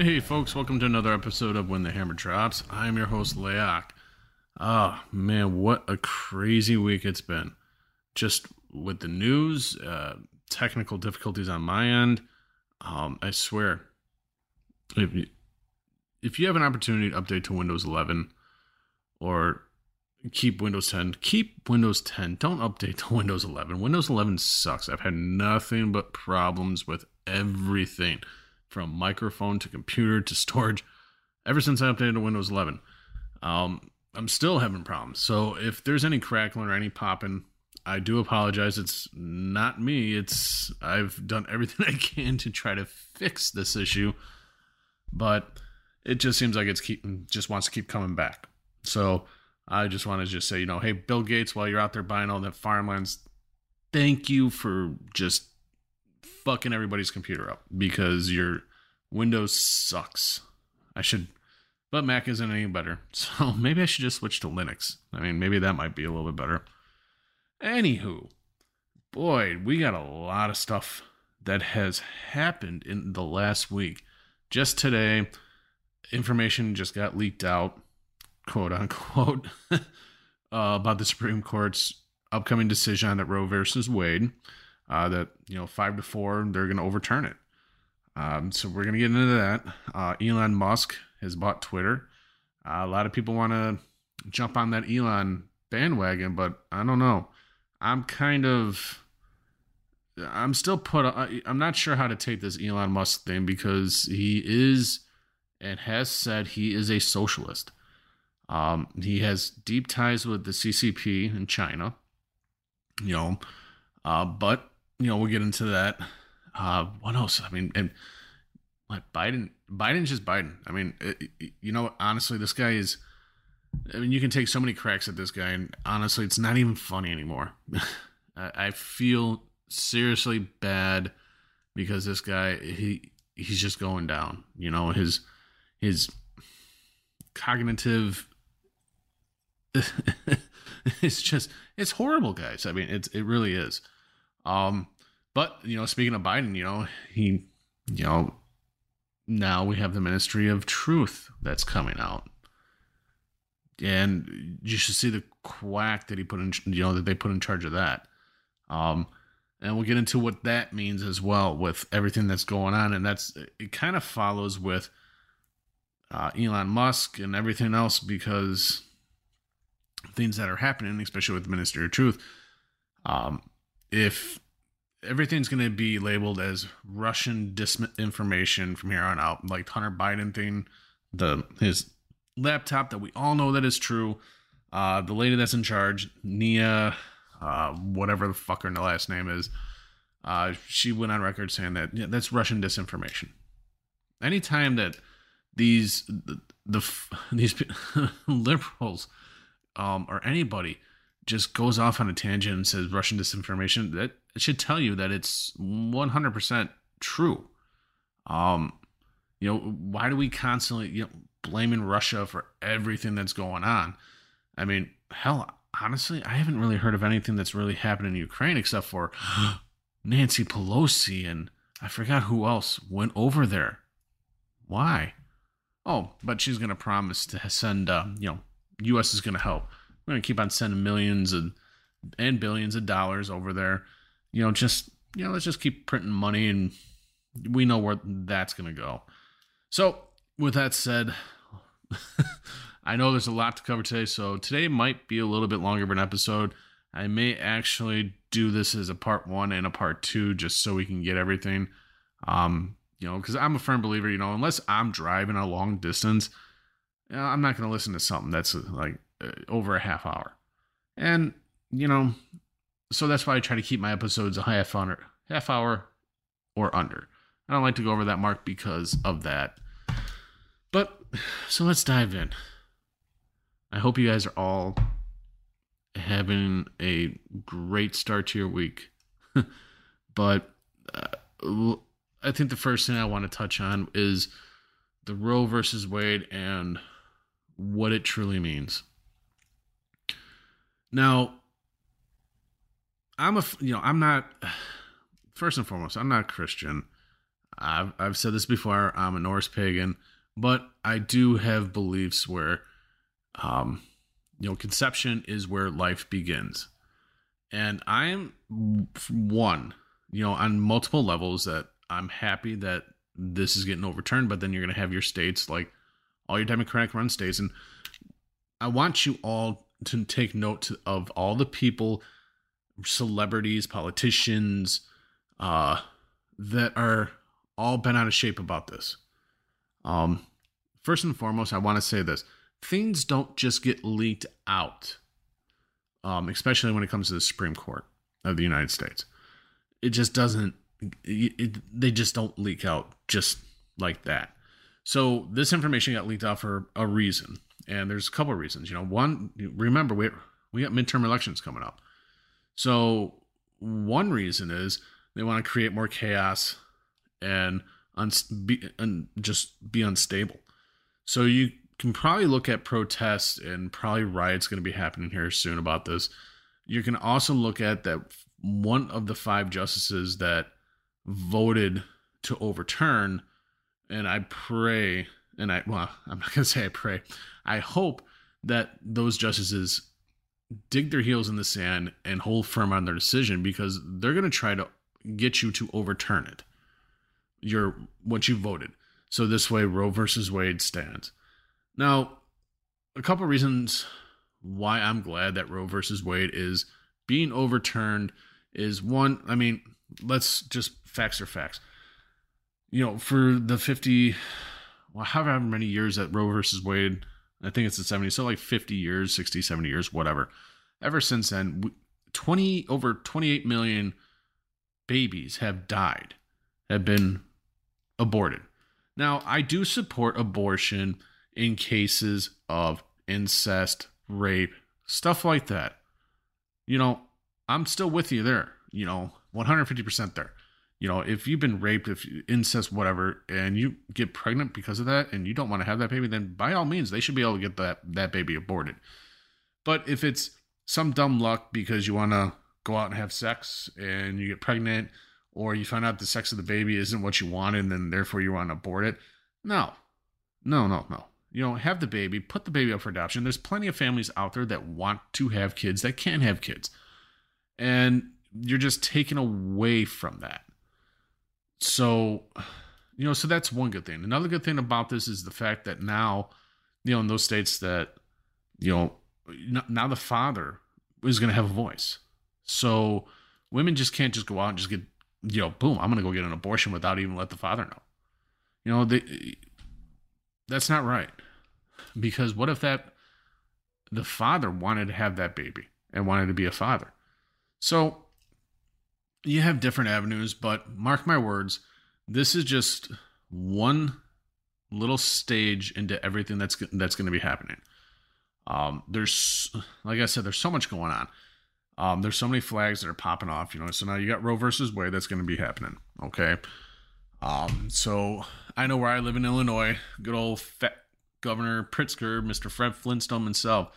Hey, folks, welcome to another episode of When the Hammer Drops. I'm your host, Leak. Oh, man, what a crazy week it's been. Just with the news, uh, technical difficulties on my end. Um, I swear, if you, if you have an opportunity to update to Windows 11 or keep Windows 10, keep Windows 10. Don't update to Windows 11. Windows 11 sucks. I've had nothing but problems with everything from microphone to computer to storage ever since I updated to Windows 11. Um, I'm still having problems. So if there's any crackling or any popping, I do apologize. It's not me. It's I've done everything I can to try to fix this issue, but it just seems like it's keep just wants to keep coming back. So I just want to just say, you know, hey, Bill Gates, while you're out there buying all that farmlands, thank you for just fucking everybody's computer up because your Windows sucks. I should, but Mac isn't any better. So maybe I should just switch to Linux. I mean, maybe that might be a little bit better. Anywho, boy, we got a lot of stuff that has happened in the last week. Just today, information just got leaked out, quote unquote, uh, about the Supreme Court's upcoming decision on that Roe versus Wade. Uh, that you know, five to four, they're going to overturn it. Um, so we're going to get into that. Uh, Elon Musk has bought Twitter. Uh, a lot of people want to jump on that Elon bandwagon, but I don't know. I'm kind of I'm still put I'm not sure how to take this Elon Musk thing because he is and has said he is a socialist. Um, he has deep ties with the CCP in China, you know, uh, but you know we'll get into that. Uh, what else? I mean, and like Biden, Biden's just Biden. I mean, it, it, you know, honestly, this guy is I mean, you can take so many cracks at this guy, and honestly, it's not even funny anymore. I feel seriously bad because this guy he he's just going down. You know his his cognitive. it's just it's horrible, guys. I mean, it's it really is. Um, but you know, speaking of Biden, you know he, you know, now we have the Ministry of Truth that's coming out and you should see the quack that he put in, you know, that they put in charge of that. Um, and we'll get into what that means as well with everything that's going on, and that's it. Kind of follows with uh, Elon Musk and everything else because things that are happening, especially with the Ministry of Truth. Um, if everything's going to be labeled as Russian disinformation from here on out, like Hunter Biden thing, the his laptop that we all know that is true. Uh, the lady that's in charge, Nia, uh, whatever the fucker her last name is, uh, she went on record saying that yeah, that's Russian disinformation. Anytime that these the, the these liberals um, or anybody just goes off on a tangent and says Russian disinformation, that should tell you that it's 100% true. Um, you know, why do we constantly, you know, blaming Russia for everything that's going on. I mean, hell, honestly, I haven't really heard of anything that's really happened in Ukraine except for Nancy Pelosi and I forgot who else went over there. Why? Oh, but she's going to promise to send, uh, you know, U.S. is going to help. We're going to keep on sending millions and, and billions of dollars over there. You know, just, you know, let's just keep printing money and we know where that's going to go. So, with that said, I know there's a lot to cover today, so today might be a little bit longer of an episode. I may actually do this as a part one and a part two just so we can get everything. Um, you know, because I'm a firm believer, you know, unless I'm driving a long distance, you know, I'm not going to listen to something that's like over a half hour. And, you know, so that's why I try to keep my episodes a half hour, half hour or under. I don't like to go over that mark because of that. But so let's dive in. I hope you guys are all having a great start to your week. but uh, I think the first thing I want to touch on is the Roe versus Wade and what it truly means. Now, I'm a you know I'm not first and foremost I'm not a Christian. I've, I've said this before. I'm a Norse pagan, but I do have beliefs where, um, you know, conception is where life begins. And I am one, you know, on multiple levels that I'm happy that this is getting overturned, but then you're to have your states like all your Democratic run states. And I want you all to take note of all the people, celebrities, politicians, uh, that are all bent out of shape about this. Um, first and foremost, I want to say this: things don't just get leaked out, um, especially when it comes to the Supreme Court of the United States. It just doesn't. It, it, they just don't leak out just like that. So this information got leaked out for a reason, and there's a couple of reasons. You know, one, remember we we got midterm elections coming up, so one reason is they want to create more chaos and un- be, and just be unstable. So you can probably look at protests and probably riots going to be happening here soon about this. You can also look at that one of the five justices that voted to overturn, and I pray, and I well, I'm not to say I pray, I hope that those justices dig their heels in the sand and hold firm on their decision because they're to try to get you to overturn it your what you voted. So this way Roe versus Wade stands. Now, a couple reasons why I'm glad that Roe versus Wade is being overturned is one, I mean, let's just facts are facts. You know, for the 50 well, however many years that Roe versus Wade, I think it's the 70s, so like 50 years, 60, 70 years, whatever. Ever since then, 20 over 28 million babies have died, have been aborted. Now, I do support abortion in cases of incest, rape, stuff like that. You know, I'm still with you there, you know, 150% there. You know, if you've been raped, if incest, whatever, and you get pregnant because of that and you don't want to have that baby, then by all means, they should be able to get that, that baby aborted. But if it's some dumb luck because you want to go out and have sex and you get pregnant or you find out the sex of the baby isn't what you wanted and then therefore you want to abort it. No, no, no, no. You know, have the baby, put the baby up for adoption. There's plenty of families out there that want to have kids that can't have kids. And you're just taken away from that. So, you know, so that's one good thing. Another good thing about this is the fact that now, you know, in those states that, you know, now the father is going to have a voice. So women just can't just go out and just get you know, boom, I'm going to go get an abortion without even let the father know. You know, they, that's not right. Because what if that the father wanted to have that baby and wanted to be a father? So you have different avenues, but mark my words, this is just one little stage into everything that's that's going to be happening. Um, there's like I said, there's so much going on. Um, there's so many flags that are popping off, you know. So now you got Roe versus Wade that's going to be happening. Okay. Um, so I know where I live in Illinois. Good old fat Governor Pritzker, Mr. Fred Flintstone himself,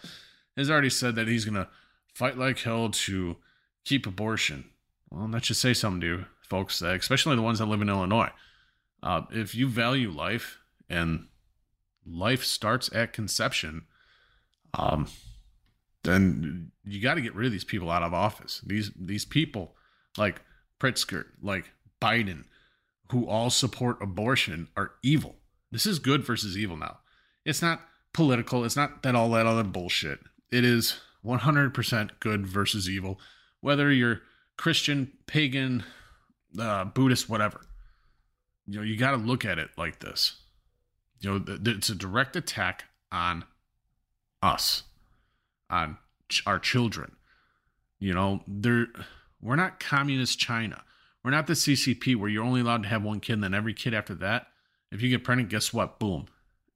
has already said that he's going to fight like hell to keep abortion. Well, that should say something to you, folks, especially the ones that live in Illinois. Uh, if you value life and life starts at conception, um, then you got to get rid of these people out of office. These these people like Pritzker, like Biden, who all support abortion are evil. This is good versus evil now. It's not political. It's not that all that other bullshit. It is 100% good versus evil, whether you're Christian, pagan, uh, Buddhist, whatever. You know, you got to look at it like this. You know, it's a direct attack on us on ch- our children. You know, they're we're not communist China. We're not the CCP where you're only allowed to have one kid and then every kid after that, if you get pregnant, guess what? Boom.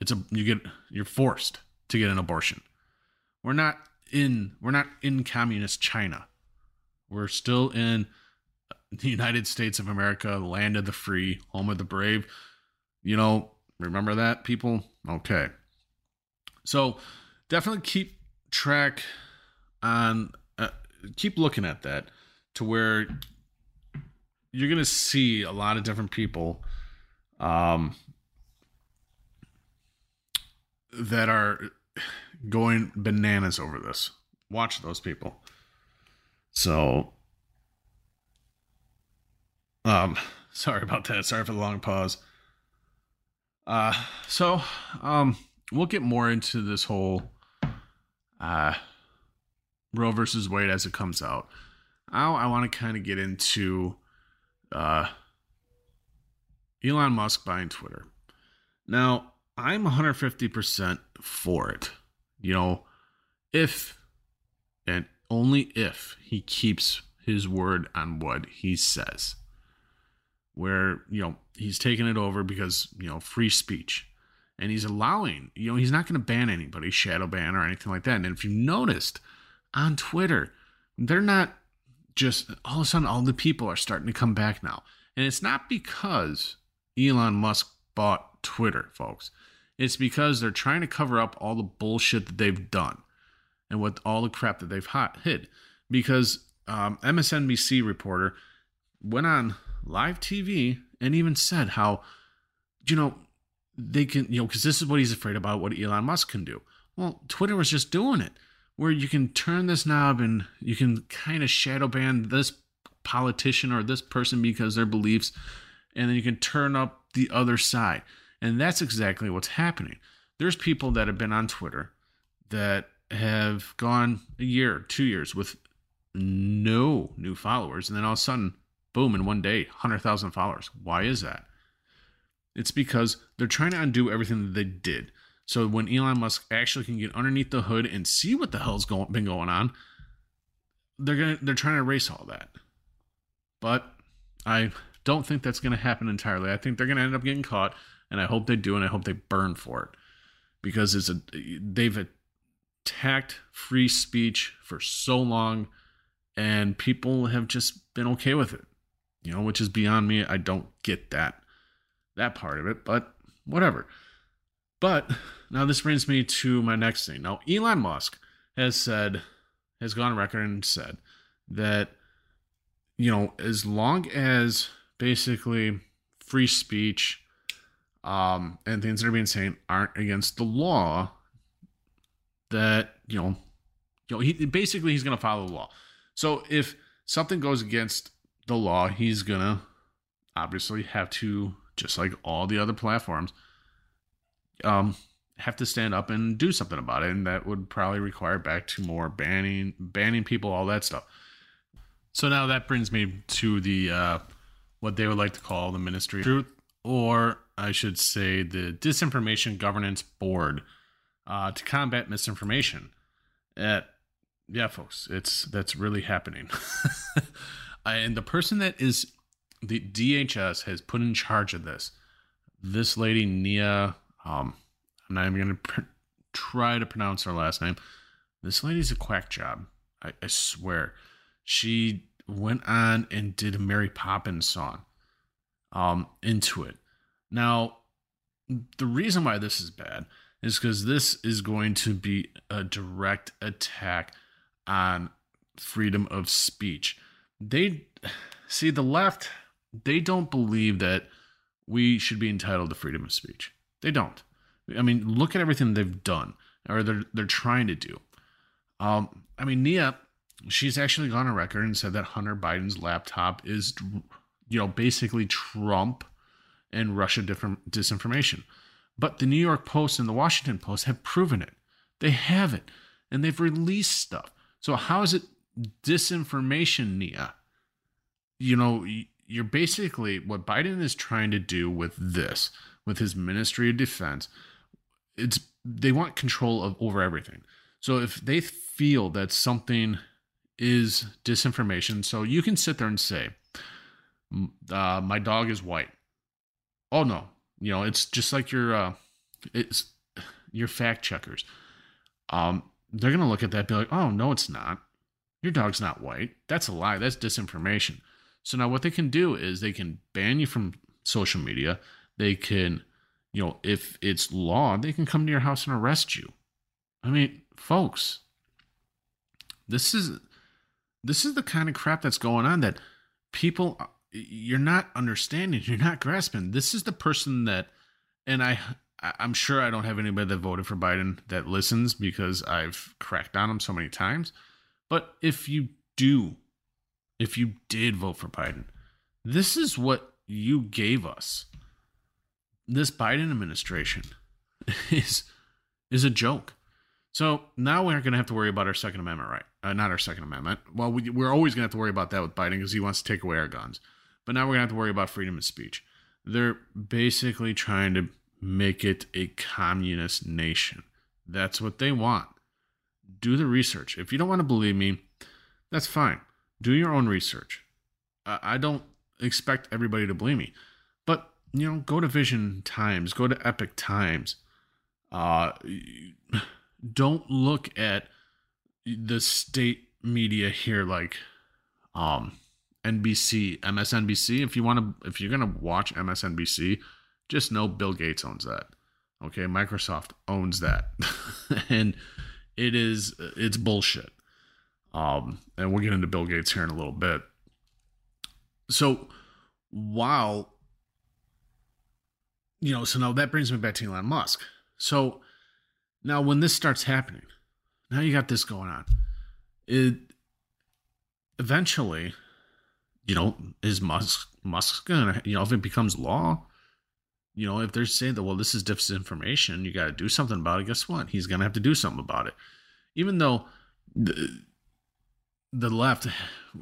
It's a you get you're forced to get an abortion. We're not in we're not in communist China. We're still in the United States of America, land of the free, home of the brave. You know, remember that people? Okay. So, definitely keep track on uh, keep looking at that to where you're going to see a lot of different people um, that are going bananas over this. Watch those people. So, um, sorry about that. Sorry for the long pause. Uh, so, um, we'll get more into this whole, uh, Roe versus Wade as it comes out. Now, I want to kind of get into, uh, Elon Musk buying Twitter. Now, I'm 150% for it. You know, if and only if he keeps his word on what he says. Where, you know, he's taking it over because, you know, free speech. And he's allowing, you know, he's not going to ban anybody, shadow ban or anything like that. And if you noticed on Twitter, they're not just all of a sudden all the people are starting to come back now. And it's not because Elon Musk bought Twitter, folks. It's because they're trying to cover up all the bullshit that they've done and what all the crap that they've hot, hid. Because um, MSNBC reporter went on live TV and even said how, you know, they can, you know, because this is what he's afraid about what Elon Musk can do. Well, Twitter was just doing it, where you can turn this knob and you can kind of shadow ban this politician or this person because their beliefs, and then you can turn up the other side. And that's exactly what's happening. There's people that have been on Twitter that have gone a year, two years with no new followers, and then all of a sudden, boom, in one day, 100,000 followers. Why is that? It's because they're trying to undo everything that they did. So when Elon Musk actually can get underneath the hood and see what the hell's going, been going on, they're gonna they're trying to erase all that. But I don't think that's gonna happen entirely. I think they're gonna end up getting caught, and I hope they do, and I hope they burn for it because it's a they've attacked free speech for so long and people have just been okay with it you know which is beyond me. I don't get that that part of it but whatever. But now this brings me to my next thing. Now elon musk has said has gone on record and said that you know as long as basically free speech um, and things that are being said aren't against the law that you know, you know, he basically he's going to follow the law. So if something goes against the law, he's going to obviously have to, just like all the other platforms, um, have to stand up and do something about it, and that would probably require back to more banning, banning people, all that stuff. So now that brings me to the uh, what they would like to call the Ministry of Truth, or I should say the Disinformation Governance Board uh, to combat misinformation. At yeah, folks, it's that's really happening. and the person that is the DHS has put in charge of this, this lady Nia, um, I'm not even gonna pr- try to pronounce her last name. This lady's a quack job. I, I swear. She went on and did a Mary Poppins song um, into it. Now, the reason why this is bad is because this is going to be a direct attack on freedom of speech. They see the left, they don't believe that we should be entitled to freedom of speech. They don't. I mean, look at everything they've done or they're they're trying to do. Um, I mean, Nia, she's actually gone on record and said that Hunter Biden's laptop is, you know, basically Trump and Russia different disinformation. But the New York Post and the Washington Post have proven it. They have it. And they've released stuff. So how is it disinformation, Nia? You know, you're basically what Biden is trying to do with this, with his Ministry of Defense. It's they want control of over everything. So if they feel that something is disinformation, so you can sit there and say, uh, "My dog is white." Oh no, you know, it's just like your uh, it's your fact checkers. Um, they're gonna look at that, be like, "Oh no, it's not. Your dog's not white. That's a lie. That's disinformation." So now what they can do is they can ban you from social media. They can, you know, if it's law, they can come to your house and arrest you. I mean, folks, this is this is the kind of crap that's going on that people you're not understanding, you're not grasping. This is the person that, and I, I'm sure I don't have anybody that voted for Biden that listens because I've cracked on him so many times. But if you do, if you did vote for Biden, this is what you gave us. This Biden administration is is a joke. So now we aren't going to have to worry about our Second Amendment right. Uh, not our Second Amendment. Well, we, we're always going to have to worry about that with Biden because he wants to take away our guns. But now we're going to have to worry about freedom of speech. They're basically trying to make it a communist nation. That's what they want. Do the research. If you don't want to believe me, that's fine. Do your own research. I don't expect everybody to believe me, but you know, go to Vision Times, go to Epoch Times. Uh, don't look at the state media here like um NBC, MSNBC. If you want to, if you're gonna watch MSNBC, just know Bill Gates owns that. Okay, Microsoft owns that, and it is it's bullshit. Um, and we'll get into Bill Gates here in a little bit. So while you know, so now that brings me back to Elon Musk. So now when this starts happening, now you got this going on. It eventually you know, is Musk Musk's gonna, you know, if it becomes law, you know, if they're saying that, well, this is disinformation, you got to do something about it. Guess what? He's gonna have to do something about it, even though the the left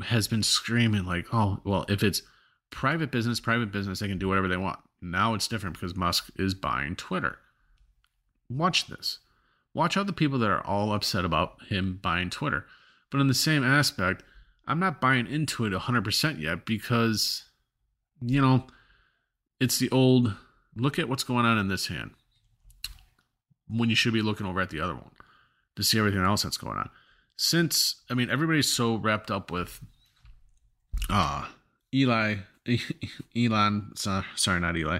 has been screaming like, oh, well, if it's private business, private business, they can do whatever they want. Now it's different because Musk is buying Twitter. Watch this. Watch all the people that are all upset about him buying Twitter. But in the same aspect, I'm not buying into it 100% yet because, you know, it's the old look at what's going on in this hand when you should be looking over at the other one to see everything else that's going on. Since, I mean, everybody's so wrapped up with uh, Eli, Elon, sorry, not Eli,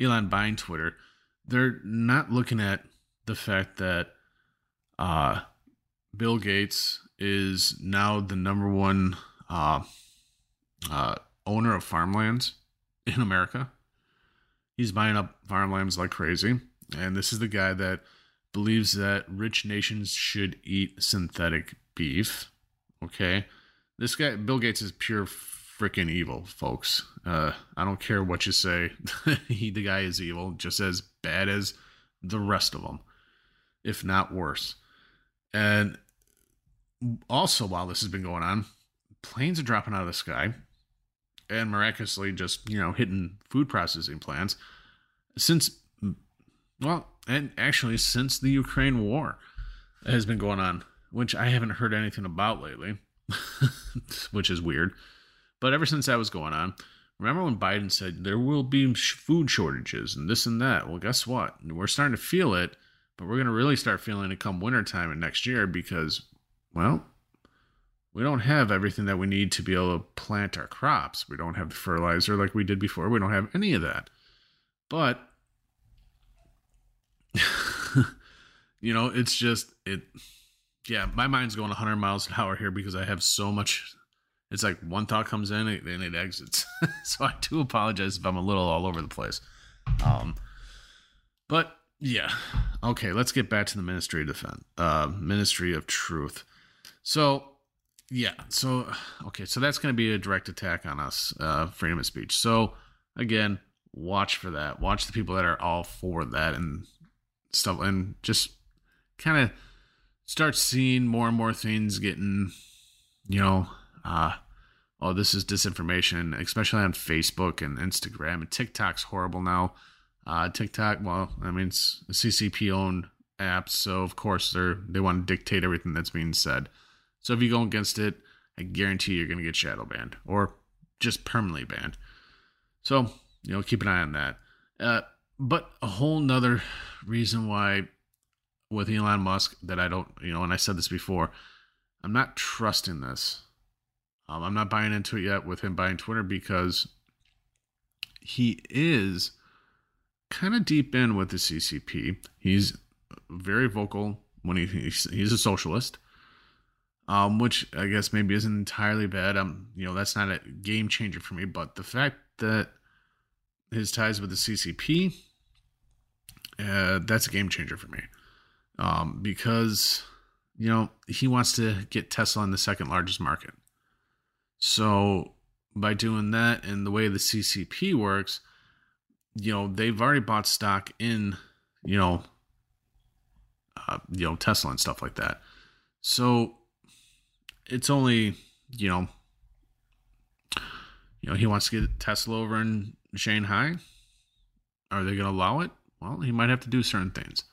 Elon buying Twitter, they're not looking at the fact that uh, Bill Gates is now the number one uh, uh, owner of farmlands in America. He's buying up farmlands like crazy. And this is the guy that believes that rich nations should eat synthetic beef. Okay. This guy, Bill Gates, is pure freaking evil, folks. Uh, I don't care what you say. he, the guy is evil, just as bad as the rest of them, if not worse. And also, while this has been going on, planes are dropping out of the sky and miraculously just, you know, hitting food processing plants since, well, and actually since the Ukraine war has been going on, which I haven't heard anything about lately, which is weird. But ever since that was going on, remember when Biden said there will be food shortages and this and that? Well, guess what? We're starting to feel it, but we're going to really start feeling it come wintertime and next year because well, we don't have everything that we need to be able to plant our crops. We don't have the fertilizer like we did before. We don't have any of that. But you know, it's just it yeah, my mind's going 100 miles an hour here because I have so much it's like one thought comes in and it exits. so I do apologize if I'm a little all over the place. Um but yeah. Okay, let's get back to the Ministry of Defense. Uh Ministry of Truth. So, yeah. So, okay. So that's going to be a direct attack on us, uh, freedom of speech. So, again, watch for that. Watch the people that are all for that and stuff, and just kind of start seeing more and more things getting, you know, uh, oh, this is disinformation, especially on Facebook and Instagram. And TikTok's horrible now. Uh, TikTok, well, I mean, it's a CCP owned app, so of course they're they want to dictate everything that's being said. So if you go against it, I guarantee you're going to get shadow banned or just permanently banned. So, you know, keep an eye on that. Uh, but a whole nother reason why with Elon Musk that I don't, you know, and I said this before, I'm not trusting this. Um, I'm not buying into it yet with him buying Twitter because he is kind of deep in with the CCP. He's very vocal when he, he's, a socialist. um, which I guess maybe isn't entirely bad. Um, you know, that's not a game changer for me, but the fact that his ties with the CCP, uh, that's a game changer for me. Um, because you know he wants to get Tesla in the second largest market. So by doing that and the way the CCP works, you know they've already bought stock in, you know, uh, you know Tesla and stuff like that. So it's only you know you know he wants to get Tesla over in Shanghai. Are they going to allow it? Well, he might have to do certain things.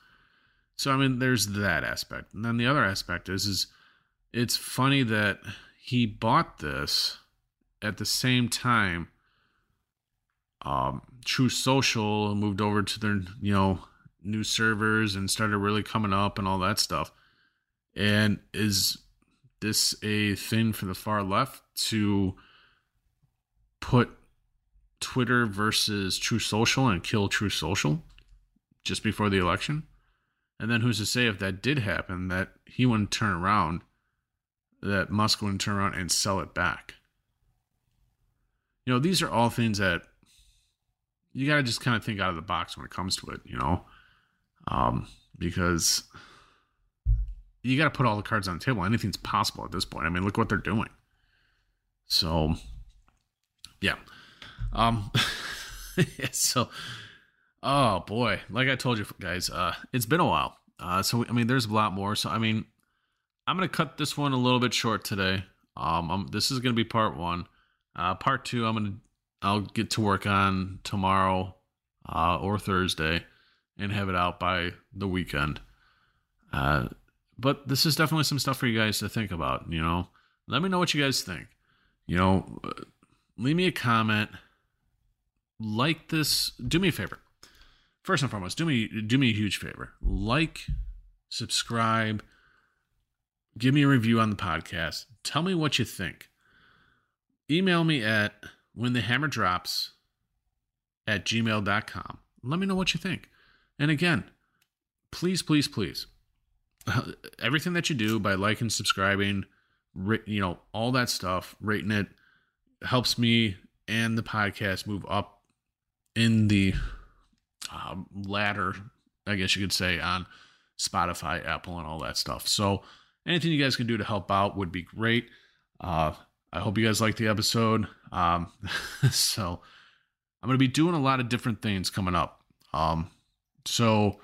So I mean, there's that aspect, and then the other aspect is is it's funny that he bought this at the same time. Um, Truth Social moved over to their you know new servers and started really coming up and all that stuff. And is this a thing for the far left to put Twitter versus Truth Social and kill Truth Social just before the election? And then who's to say if that did happen that he wouldn't turn around, that Musk wouldn't turn around and sell it back? You know, these are all things that you got to just kind of think out of the box when it comes to it, you know, um, because you got to put all the cards on the table. Anything's possible at this point. I mean, look what they're doing. So, yeah. Um, so Oh boy, like I told you guys, uh, it's been a while. Uh, so I mean, there's a lot more. So I mean, I'm gonna cut this one a little bit short today. Um, I'm, this is gonna be part one. Uh, part two, I'm gonna I'll get to work on tomorrow uh, or Thursday and have it out by the weekend. Uh, but this is definitely some stuff for you guys to think about. You know, let me know what you guys think. You know, uh, leave me a comment. Like this. Do me a favor first and foremost, do me do me a huge favor. Like, subscribe, give me a review on the podcast. Tell me what you think. Email me at when the hammer drops at gmail.com. Let me know what you think. And again, please, please, please, everything that you do by liking, subscribing, you know, all that stuff, rating it helps me and the podcast move up in the um, ladder, I guess you could say, on Spotify, Apple, and all that stuff. So anything you guys can do to help out would be great. Uh, I hope you guys like the episode. Um, so I'm going to be doing a lot of different things coming up. Um, so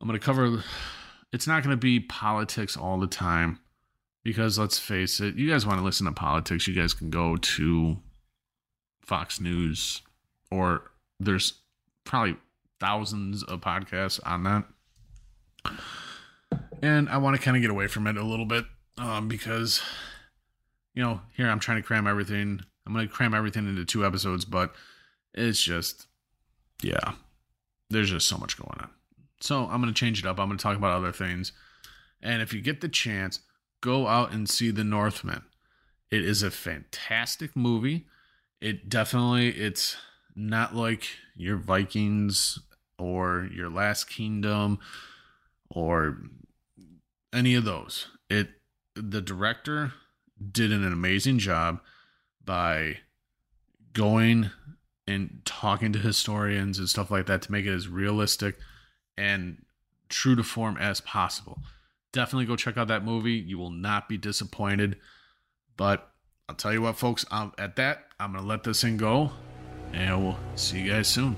I'm going to cover. It's not going to be politics all the time because let's face it, you guys want to listen to politics, you guys can go to Fox News or there's probably thousands of podcasts on that. And I want to kind of get away from it a little bit um, because, you know, here I'm trying to cram everything. I'm going to cram everything into two episodes, but it's just, yeah, there's just so much going on. So I'm going to change it up. I'm going to talk about other things. And if you get the chance, go out and see The Northman. It is a fantastic movie. It definitely, it's not like your Vikings or your Last Kingdom or any of those. It the director did an amazing job by going and talking to historians and stuff like that to make it as realistic and true to form as possible. Definitely go check out that movie. You will not be disappointed. But I'll tell you what, folks, I'm, at that, I'm going to let this thing go and we'll see you guys soon.